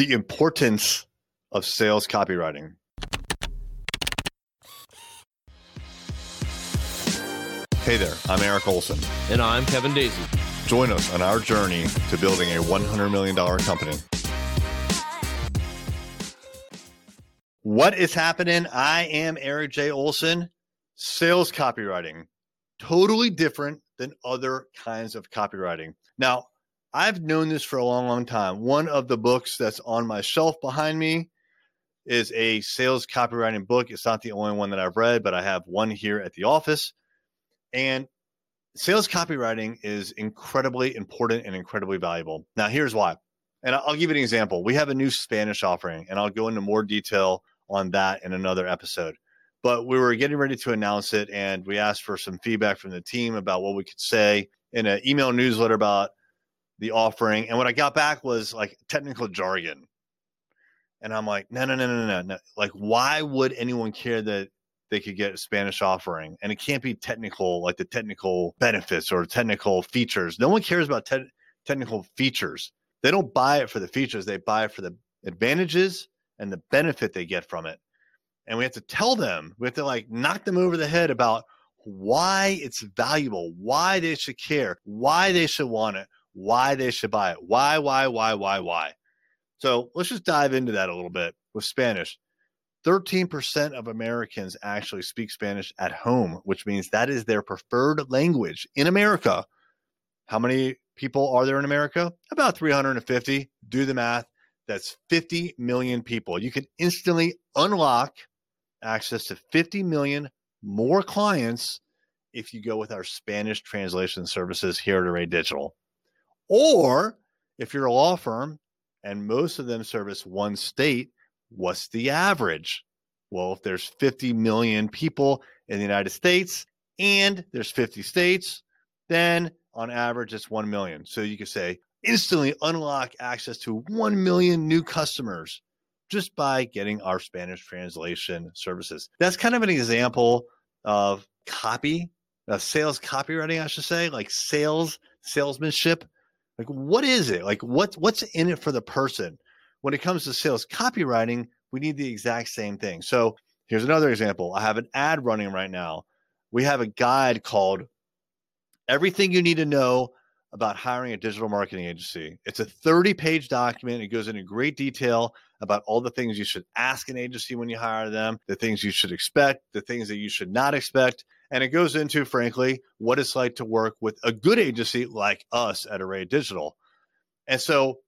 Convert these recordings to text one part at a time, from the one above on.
the importance of sales copywriting. Hey there, I'm Erik Olson. And I'm Kevin Daisy. Join us on our journey to building a $100 million company. What is happening? I am Erik J. Olson. Sales copywriting, totally different than other kinds of copywriting. Now, I've known this for a long, long time. One of the books that's on my shelf behind me is a sales copywriting book. It's not the only one that I've read, but I have one here at the office. And sales copywriting is incredibly important and incredibly valuable. Now, here's why. And I'll give you an example. We have a new Spanish offering, and I'll go into more detail on that in another episode. But we were getting ready to announce it, and we asked for some feedback from the team about what we could say in an email newsletter about the offering. And what I got back was like technical jargon. And I'm like, no, no, no, no, no, no. Like, why would anyone care that they could get a Spanish offering? And it can't be technical, like the technical benefits or technical features. No one cares about te- technical features. They don't buy it for the features, they buy it for the advantages and the benefit they get from it. And we have to tell them, we have to like knock them over the head about why it's valuable, why they should care, why they should want it, why they should buy it. Why, why, why, why, why? So let's just dive into that a little bit with Spanish. 13% of Americans actually speak Spanish at home, which means that is their preferred language in America. How many people are there in America? About 350. Do the math. That's 50 million people. You can instantly unlock access to 50 million more clients if you go with our Spanish translation services here at Array Digital. Or if you're a law firm and most of them service one state, what's the average? Well, if there's 50 million people in the United States and there's 50 states, then on average it's 1 million. So you could say instantly unlock access to 1 million new customers just by getting our Spanish translation services. That's kind of an example of copy, sales copywriting, I should say, like sales, salesmanship like, what is it? Like, what's what's in it for the person? When it comes to sales copywriting, we need the exact same thing. So here's another example. I have an ad running right now. We have a guide called Everything You Need to Know About Hiring a Digital Marketing Agency. It's a 30 page document. It goes into great detail about all the things you should ask an agency when you hire them, the things you should expect, the things that you should not expect. And it goes into, frankly, what it's like to work with a good agency like us at Array Digital. And so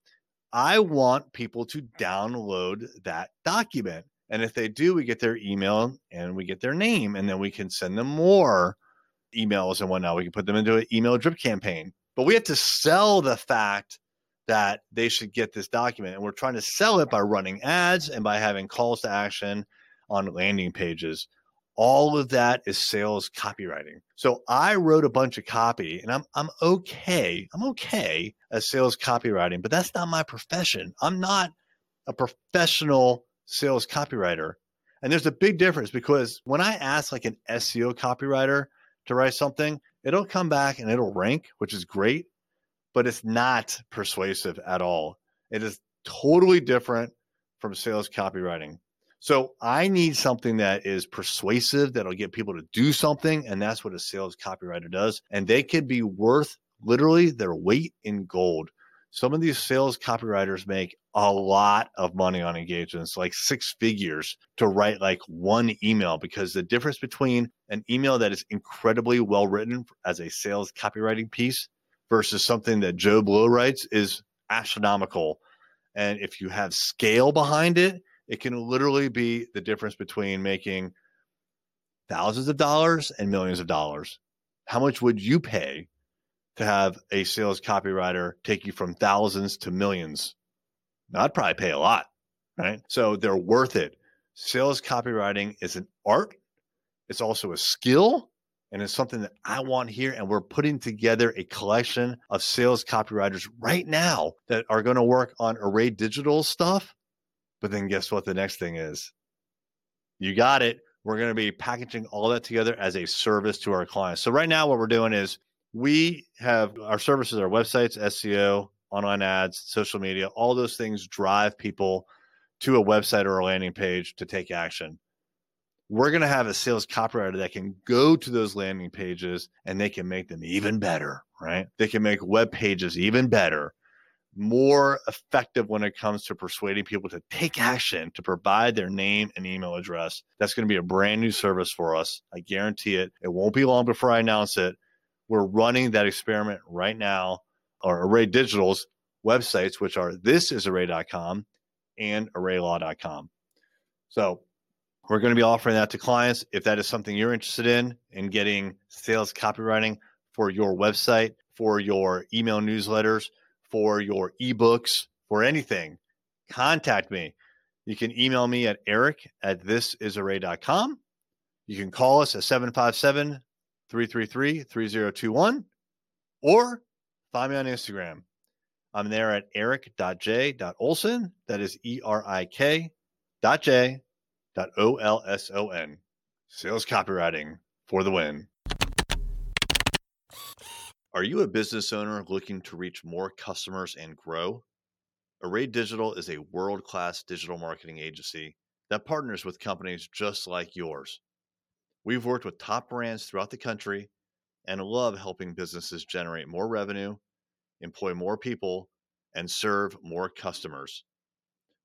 I want people to download that document. And if they do, we get their email and we get their name, and then we can send them more emails and whatnot. We can put them into an email drip campaign. But we have to sell the fact that they should get this document. And we're trying to sell it by running ads and by having calls to action on landing pages all of that is sales copywriting. So I wrote a bunch of copy and I'm I'm okay. I'm okay as sales copywriting, but that's not my profession. I'm not a professional sales copywriter. And there's a big difference because when I ask like an SEO copywriter to write something, it'll come back and it'll rank, which is great, but it's not persuasive at all. It is totally different from sales copywriting. So I need something that is persuasive, that'll get people to do something. And that's what a sales copywriter does. And they can be worth literally their weight in gold. Some of these sales copywriters make a lot of money on engagements, like six figures to write like one email, because the difference between an email that is incredibly well written as a sales copywriting piece versus something that Joe Blow writes is astronomical. And if you have scale behind it, it can literally be the difference between making thousands of dollars and millions of dollars. How much would you pay to have a sales copywriter take you from thousands to millions? I'd probably pay a lot, right? So they're worth it. Sales copywriting is an art, it's also a skill, and it's something that I want here. And we're putting together a collection of sales copywriters right now that are going to work on Array Digital stuff but then guess what the next thing is? You got it. We're going to be packaging all that together as a service to our clients. So right now what we're doing is we have our services, our websites, SEO, online ads, social media, all those things drive people to a website or a landing page to take action. We're going to have a sales copywriter that can go to those landing pages and they can make them even better, right? They can make web pages even better, more effective when it comes to persuading people to take action, to provide their name and email address. That's going to be a brand new service for us. I guarantee it. It won't be long before I announce it. We're running that experiment right now, or Array Digital's websites, which are thisisarray.com and arraylaw.com. So we're going to be offering that to clients. If that is something you're interested in, in getting sales copywriting for your website, for your email newsletters, for your ebooks, for anything, contact me. You can email me at erik at thisisarray.com. You can call us at 757 333 3021 or find me on Instagram. I'm there at erik.j.olson. That is E R I K dot J dot O L S O N. Sales copywriting for the win. Are you a business owner looking to reach more customers and grow? Array Digital is a world class digital marketing agency that partners with companies just like yours. We've worked with top brands throughout the country and love helping businesses generate more revenue, employ more people, and serve more customers.